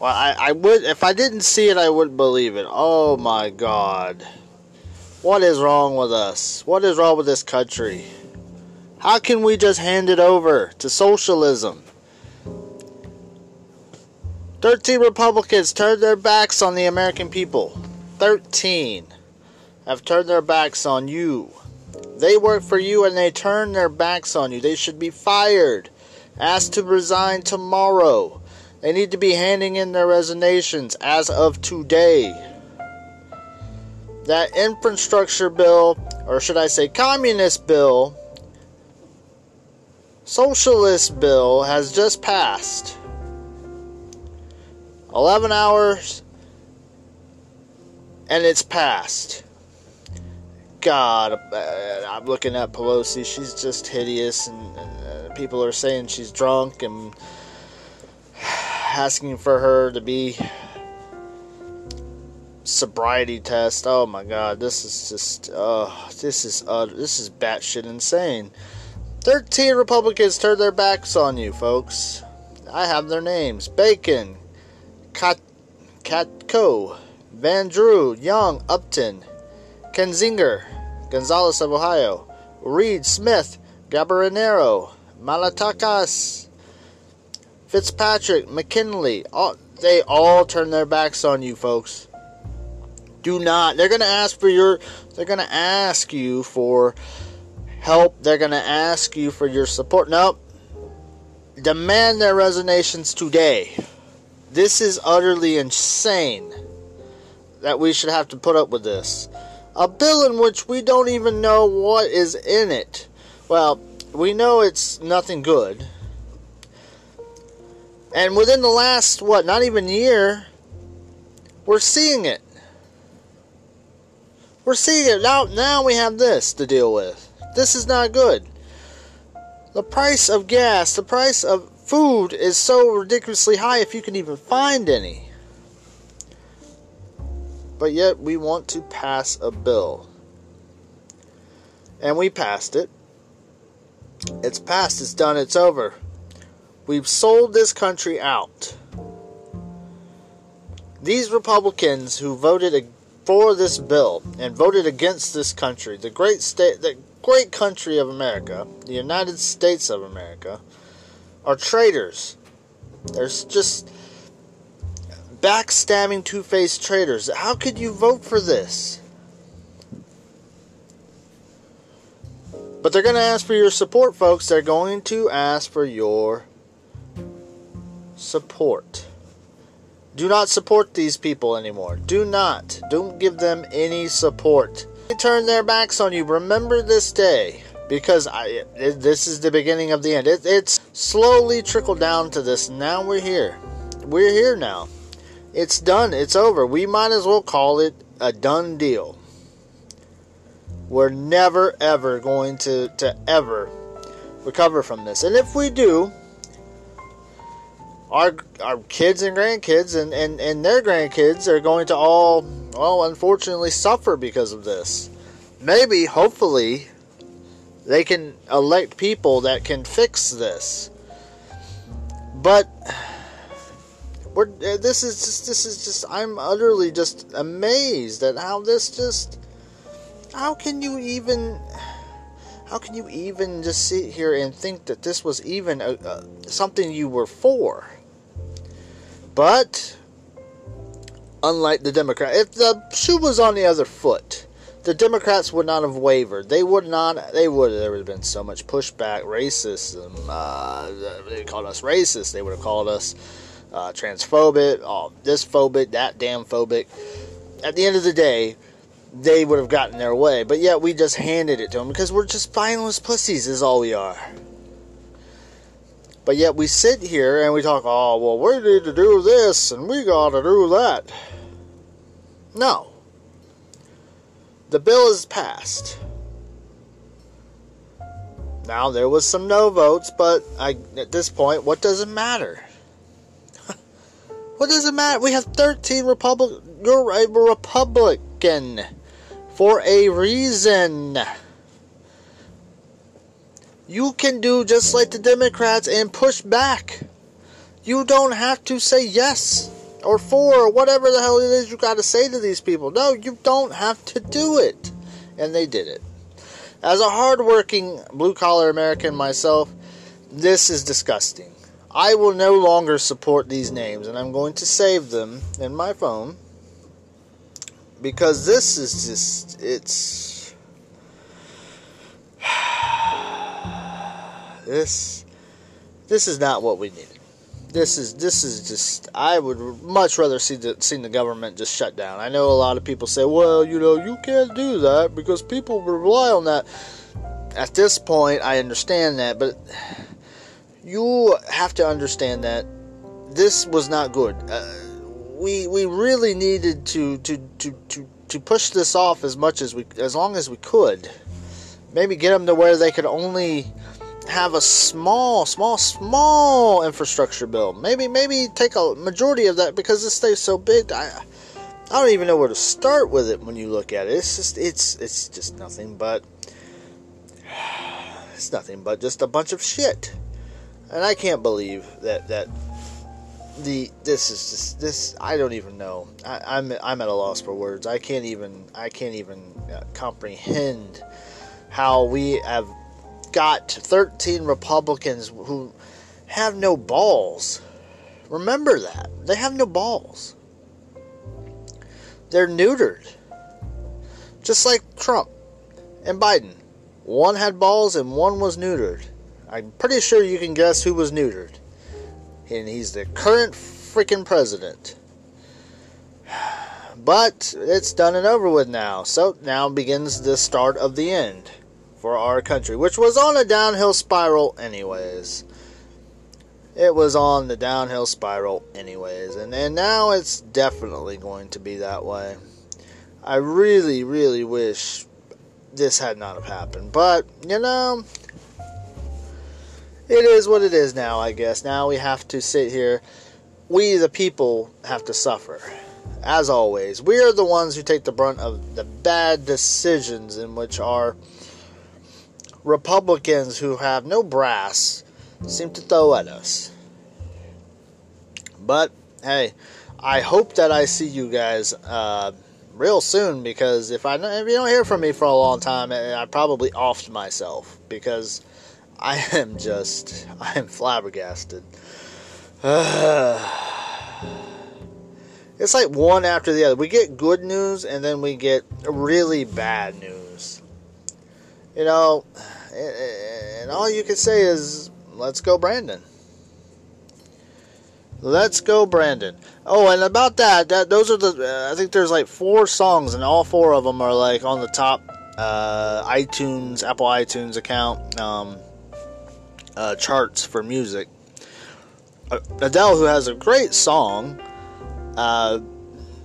Well, I, I would if I didn't see it, I wouldn't believe it. Oh my God, what is wrong with us? What is wrong with this country? How can we just hand it over to socialism? 13 Republicans turned their backs on the American people. 13 have turned their backs on you. They work for you and they turn their backs on you. They should be fired. Asked to resign tomorrow. They need to be handing in their resignations as of today. That infrastructure bill, or should I say communist bill, socialist bill, has just passed. 11 hours and it's passed. God, I'm looking at Pelosi. She's just hideous, and, and uh, people are saying she's drunk and asking for her to be sobriety test. Oh my God, this is just, uh, this is, uh, this is batshit insane. Thirteen Republicans turned their backs on you, folks. I have their names: Bacon, Kat, Katko, Van Drew, Young, Upton, Kinzinger, Gonzalez of Ohio, Reed, Smith, Gabardinero, Malliotakis, Fitzpatrick, McKinley. All, they all turn their backs on you, folks. Do not. They're going to ask for your. They're going to ask you for help. They're going to ask you for your support. Nope. Demand their resignations today. This is utterly insane that we should have to put up with this. A bill in which we don't even know what is in it. Well, we know it's nothing good. And within the last, what, not even year, we're seeing it. We're seeing it. Now, now we have this to deal with. This is not good. The price of gas, the price of food is so ridiculously high if you can even find any. But yet we want to pass a bill. And we passed it. It's passed, it's done, it's over. We've sold this country out. These Republicans who voted for this bill and voted against this country, the great state, the great country of America, the United States of America, are traitors. There's just backstabbing, two faced traitors. How could you vote for this? But they're going to ask for your support, folks. They're going to ask for your support. Do not support these people anymore. Do not. Don't give them any support. They turn their backs on you. Remember this day because I, it, this is the beginning of the end. It, it's slowly trickled down to this. Now we're here. We're here now. It's done. It's over. We might as well call it a done deal. We're never ever going to, to ever recover from this. And if we do, our our kids and grandkids and, and, and their grandkids are going to all well unfortunately suffer because of this. Maybe, hopefully, they can elect people that can fix this. But we're, uh, this is just this is just I'm utterly just amazed at how this just how can you even how can you even just sit here and think that this was even a, a, something you were for? But unlike the Democrat, if the shoe was on the other foot, the Democrats would not have wavered. They would not. They would. There would have been so much pushback, racism. Uh, they called us racist. They would have called us uh, transphobic, oh, this phobic, that damn phobic. At the end of the day, they would have gotten their way. But yet we just handed it to them because we're just spineless pussies, is all we are. But yet we sit here and we talk, oh, well, we need to do this and we got to do that. No. The bill is passed. Now, there was some no votes, but I, at this point, what does it matter? what does it matter? We have 13 Republic. You're a Republican for a reason. You can do just like the Democrats and push back. You don't have to say yes. or four or whatever the hell it is you got to say to these people. No, you don't have to do it. And they did it. As a hardworking blue collar American myself, this is disgusting. I will no longer support these names and I'm going to save them in my phone because this is just it's this this is not what we needed. This is this is just I would much rather see the see the government just shut down. I know a lot of people say, "Well, you know, you can't do that because people rely on that." At this point, I understand that, but you have to understand that this was not good. Uh, we we really needed to, to to to to push this off as much as we as long as we could. Maybe get them to where they could only have a small, small, small infrastructure bill. Maybe maybe take a majority of that because this stays so big. I I don't even know where to start with it when you look at it. It's just it's it's just nothing but it's nothing but just a bunch of shit. And I can't believe that that the this is just this I don't even know. I, I'm, I'm at a loss for words. I can't even I can't even uh, comprehend how we have got 13 Republicans who have no balls. Remember that they have no balls. They're neutered, just like Trump and Biden. One had balls and one was neutered. I'm pretty sure you can guess who was neutered and he's the current freaking president. But it's done and over with now. So now begins the start of the end for our country, which was on a downhill spiral, anyways. It was on the downhill spiral, anyways. And, and now it's definitely going to be that way. I really, really wish this had not have happened. But, you know, it is what it is now, I guess. Now we have to sit here. We, the people, have to suffer. As always, we are the ones who take the brunt of the bad decisions in which our Republicans who have no brass seem to throw at us. But hey, I hope that I see you guys uh, real soon because if I if you don't hear from me for a long time, I probably offed myself because I am just, I am flabbergasted. it's like one after the other. We get good news and then we get really bad news. You know, and all you can say is, let's go, Brandon. Let's go, Brandon. Oh, and about that, that those are the. Uh, I think there's like four songs, and all four of them are like on the top uh, iTunes, Apple iTunes account. Um, uh, charts for music. Uh, Adele, who has a great song, uh,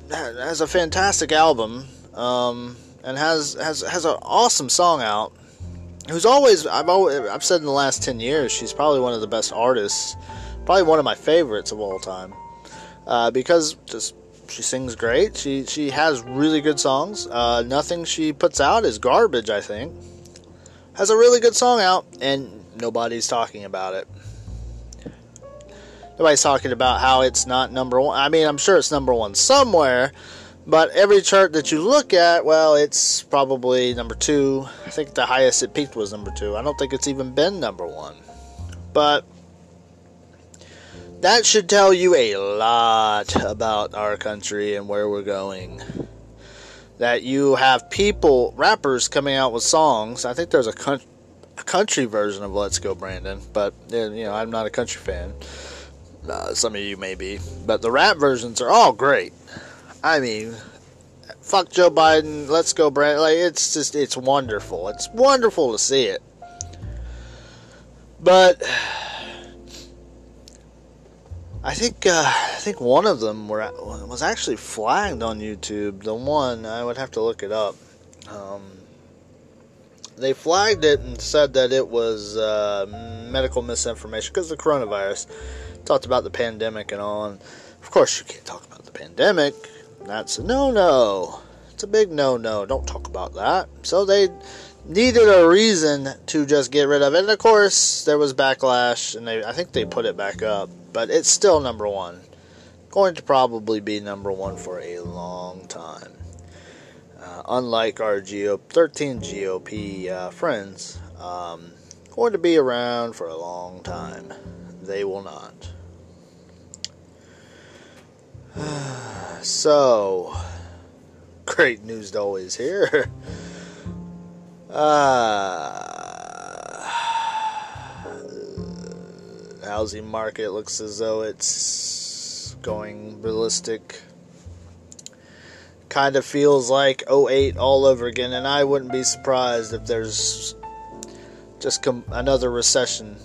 has a fantastic album, um, and has has has an awesome song out. Who's always I've always I've said in the last ten years she's probably one of the best artists, probably one of my favorites of all time, uh, because just she sings great. She she has really good songs. Uh, nothing she puts out is garbage. I think has a really good song out, and nobody's talking about it. Nobody's talking about how it's not number one. I mean, I'm sure it's number one somewhere, but every chart that you look at, well, it's probably number two. I think the highest it peaked was number two. I don't think it's even been number one. But that should tell you a lot about our country and where we're going. That you have people, rappers coming out with songs. I think there's a country a country version of Let's Go Brandon, but you know I'm not a country fan. Uh, some of you may be, but the rap versions are all great. I mean, fuck Joe Biden, Let's Go Brandon. Like it's just it's wonderful. It's wonderful to see it. But I think uh, I think one of them were was actually flagged on YouTube. The one I would have to look it up. Um, they flagged it and said that it was uh, medical misinformation because the coronavirus. Talked about the pandemic and all. And of course, you can't talk about the pandemic. That's a no no. It's a big no no. Don't talk about that. So they needed a reason to just get rid of it. And of course, there was backlash, and they I think they put it back up, but it's still number one. going to probably be number one for a long time. Uh, unlike our GO 13 GOP uh, friends, um, going to be around for a long time. They will not. so, great news to always hear. Uh, housing market looks as though it's going realistic. Kind of feels like 08 all over again, and I wouldn't be surprised if there's just com- another recession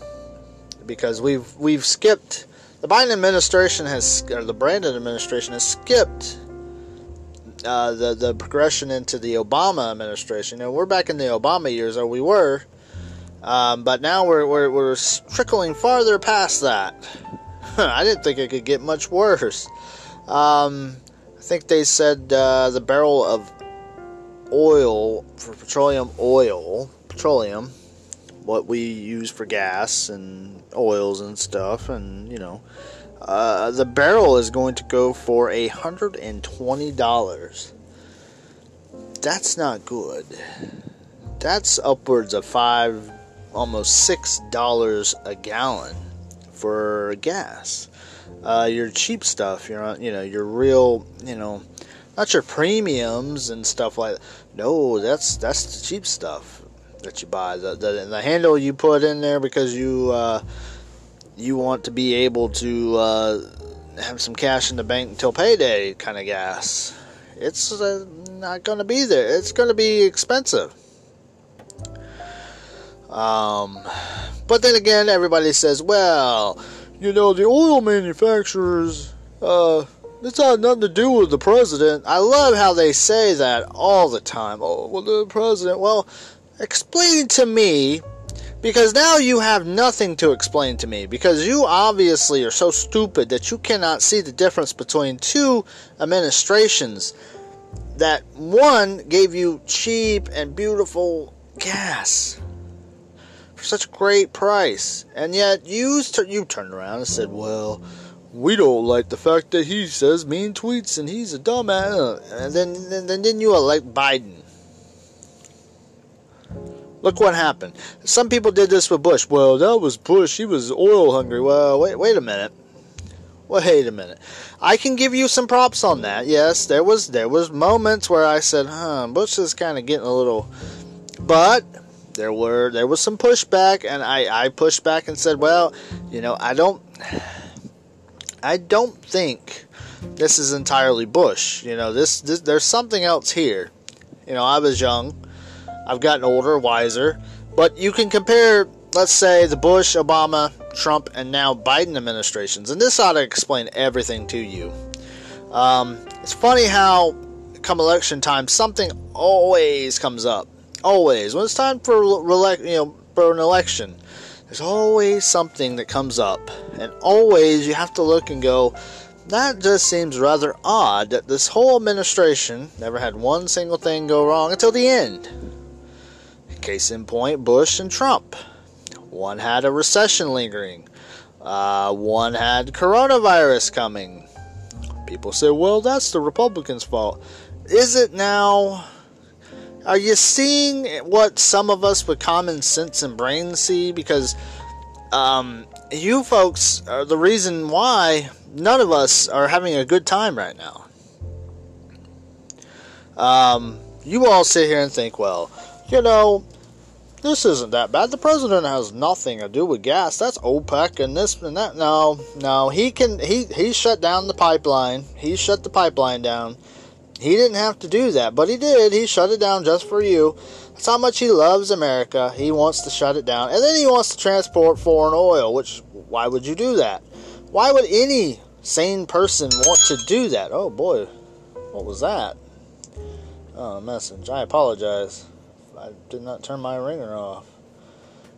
because we've we've skipped the Biden administration has or the Brandon administration has skipped uh, the the progression into the Obama administration. Know, we're back in the Obama years, or we were, um, but now we're, we're we're trickling farther past that. I didn't think it could get much worse. Um, I think they said uh, the barrel of oil for petroleum oil, petroleum, what we use for gas and oils and stuff, and you know uh, the barrel is going to go for a hundred and twenty dollars. That's not good. That's upwards of five, almost six dollars a gallon for gas. Uh, your cheap stuff, your you know your real you know, not your premiums and stuff like. that. No, that's that's the cheap stuff that you buy. The the, the handle you put in there because you. Uh, you want to be able to uh, have some cash in the bank until payday kind of gas. It's uh, not going to be there. It's going to be expensive. Um, but then again, everybody says, well, you know, the oil manufacturers, uh, it's not nothing to do with the president. I love how they say that all the time. Oh, well, the president. Well, explain to me because now you have nothing to explain to me. Because you obviously are so stupid that you cannot see the difference between two administrations. That one gave you cheap and beautiful gas for such a great price. And yet you, you turned around and said, well, we don't like the fact that he says mean tweets and he's a dumbass. And then, then, then you elect Biden? Look what happened. Some people did this with Bush. Well, that was Bush. He was oil hungry. Well, wait, wait a minute. Wait a minute. I can give you some props on that. Yes, there was there was moments where I said, "Huh, Bush is kind of getting a little," but there were there was some pushback, and I I pushed back and said, "Well, you know, I don't, I don't think this is entirely Bush. You know, this, this there's something else here. You know, I was young." I've gotten older, wiser. But you can compare, let's say, the Bush, Obama, Trump, and now Biden administrations, and this ought to explain everything to you. Um, it's funny how, come election time, something always comes up. Always. When it's time for you know for an election, there's always something that comes up, and always you have to look and go. That just seems rather odd that this whole administration never had one single thing go wrong until the end. Case in point, Bush and Trump. One had a recession lingering. Uh, one had coronavirus coming. People say, well, that's the Republicans' fault. Is it now? Are you seeing what some of us with common sense and brain see? Because um, you folks are the reason why none of us are having a good time right now. Um, you all sit here and think, well, you know, this isn't that bad. The president has nothing to do with gas. That's OPEC and this and that. No, no, he can. He he shut down the pipeline. He shut the pipeline down. He didn't have to do that, but he did. He shut it down just for you. That's how much he loves America. He wants to shut it down, and then he wants to transport foreign oil. Which why would you do that? Why would any sane person want to do that? Oh boy, what was that? Oh, message. I apologize. I did not turn my ringer off.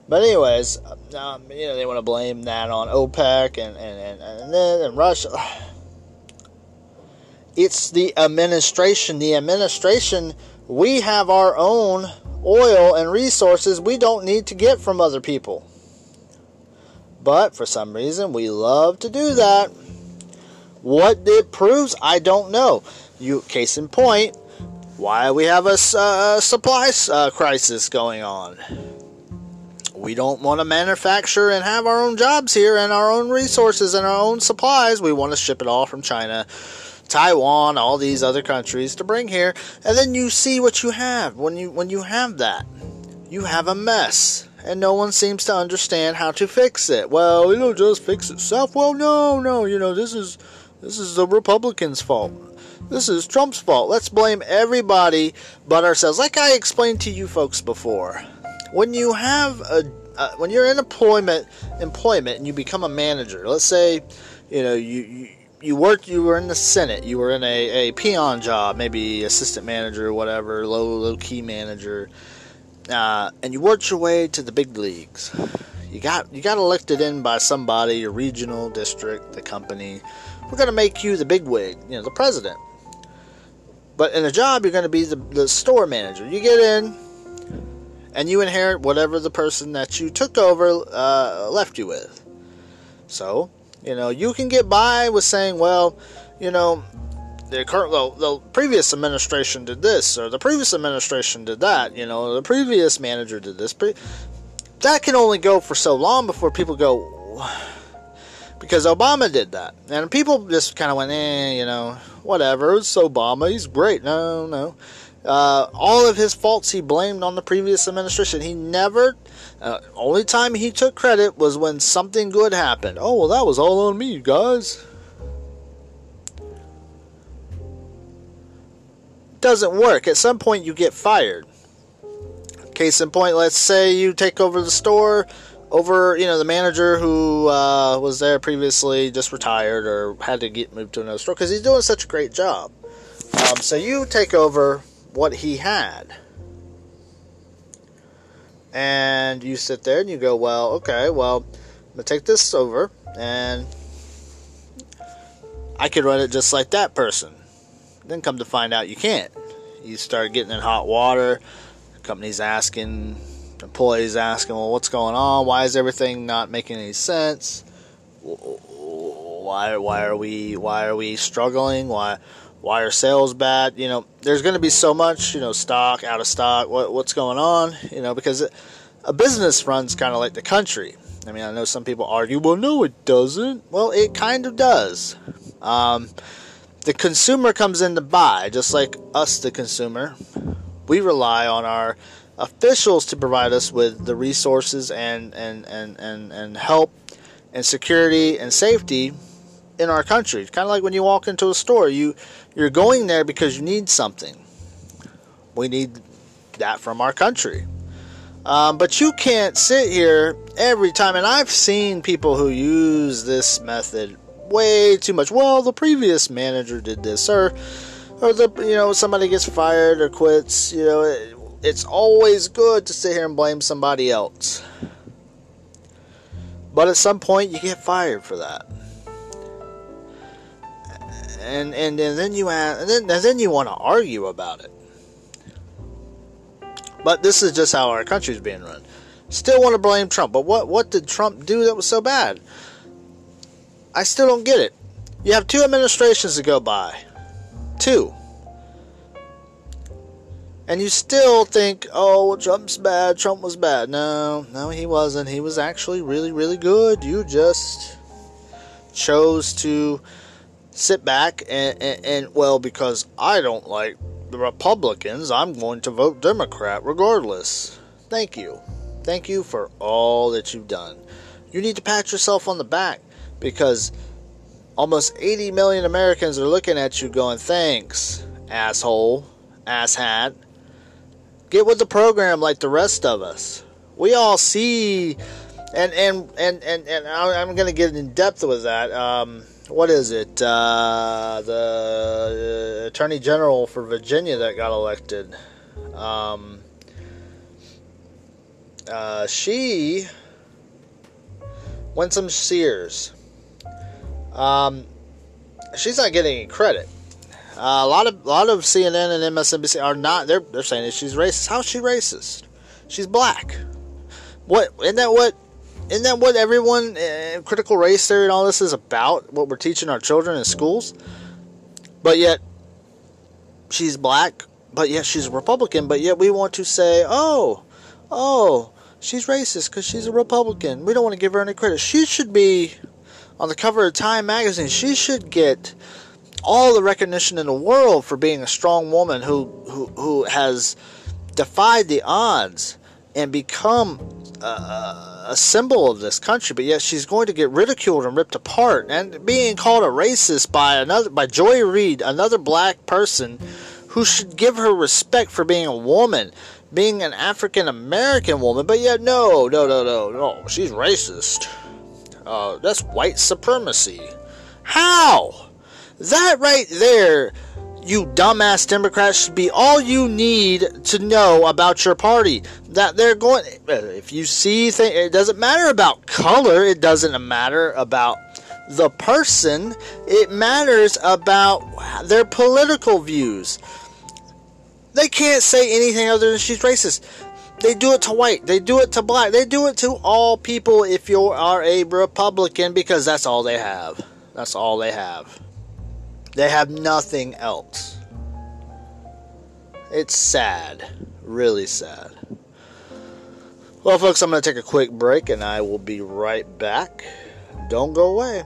But anyways, um, you know they want to blame that on OPEC and and and, and and Russia. It's the administration. The administration. We have our own oil and resources. We don't need to get from other people. But for some reason, we love to do that. What it proves, I don't know. You, case in point, why we have a uh, supply uh, crisis going on. We don't want to manufacture and have our own jobs here and our own resources and our own supplies. We want to ship it all from China, Taiwan, all these other countries to bring here. And then you see what you have when you when you have that. You have a mess and no one seems to understand how to fix it. Well, it'll just fix itself. Well, no, no, you know, this is this is the Republicans' fault. This is Trump's fault. Let's blame everybody but ourselves. Like I explained to you folks before, when you have a uh, when you're in employment employment and you become a manager, let's say, you know, you, you you worked you were in the senate you were in a, a peon job maybe assistant manager or whatever low low key manager uh, and you worked your way to the big leagues you got you got elected in by somebody your regional district the company we're going to make you the big wig you know the president but in a job, you're going to be the, the store manager. You get in, and you inherit whatever the person that you took over uh, left you with. So, you know, you can get by with saying, well, you know, the current, well, the previous administration did this, or the previous administration did that. You know, the previous manager did this. That can only go for so long before people go, because Obama did that, and people just kind of went, eh, you know, whatever. It's Obama. He's great. No, no. Uh, all of his faults he blamed on the previous administration. He never, uh, only time he took credit was when something good happened. Oh, well, that was all on me, guys. Doesn't work. At some point, you get fired. Case in point, let's say you take over the store over you know the manager who uh, was there previously just retired or had to get moved to another store because he's doing such a great job. Um, so you take over what he had, and you sit there and you go, well, okay, well, I'm gonna take this over and I could run it just like that person. Then come to find out you can't. You start getting in hot water. The company's asking employees asking, well, what's going on? Why is everything not making any sense? Why, why are we, why are we struggling? Why, why are sales bad? You know, there's going to be so much, you know, stock, out of stock, what, what's going on? You know, because it, a business runs kind of like the country. I mean, I know some people argue, well, no, it doesn't. Well, it kind of does. Um, the consumer comes in to buy, just like us, the consumer. We rely on our officials to provide us with the resources and, and, and, and, and help and security and safety in our country. Kind of like when you walk into a store, you you're going there because you need something. We need that from our country. Um, but you can't sit here every time, and I've seen people who use this method way too much. Well, the previous manager did this, or or the you know somebody gets fired or quits. You know, it's always good to sit here and blame somebody else. But at some point, you get fired for that. And, and, and then you and then, and then you want to argue about it. But this is just how our country's being run. Still want to blame Trump, but what what did Trump do that was so bad? I still don't get it. You have two administrations to go by. Two and you still think, oh, Trump's bad, Trump was bad. No, no, he wasn't. He was actually really, really good. You just chose to sit back and, and, and, well, because I don't like the Republicans, I'm going to vote Democrat regardless. Thank you. Thank you for all that you've done. You need to pat yourself on the back because almost 80 million Americans are looking at you going, thanks, asshole, asshat Get with the program like the rest of us. We all see, and and and and, and I'm going to get in depth with that. Um, what is it? Uh, the Attorney General for Virginia that got elected. Um, uh, she, Winsome Sears. Um, she's not getting any credit. Uh, a lot of a lot of CNN and MSNBC are not. They're they're saying that she's racist. How's she racist? She's black. What isn't that what isn't that what everyone, uh, critical race theory and all this is about? What we're teaching our children in schools? But yet, she's black, but yet she's a Republican, but yet we want to say, oh, oh, she's racist because she's a Republican. We don't want to give her any credit. She should be on the cover of Time magazine. She should get all the recognition in the world for being a strong woman who who, who has defied the odds and become a, a symbol of this country, but yet she's going to get ridiculed and ripped apart and being called a racist by another by Joy Reid, another black person who should give her respect for being a woman, being an African American woman, but yet no, no, no, no, no, she's racist. Uh, that's white supremacy. How? That right there you dumbass Democrats should be all you need to know about your party. That they're going. If you see things, it doesn't matter about color. It doesn't matter about the person. It matters about their political views. They can't say anything other than she's racist. They do it to white. They do it to black. They do it to all people if you are a Republican because that's all they have. That's all they have. They have nothing else. It's sad. Really sad. Well, folks, I'm going to take a quick break and I will be right back. Don't go away.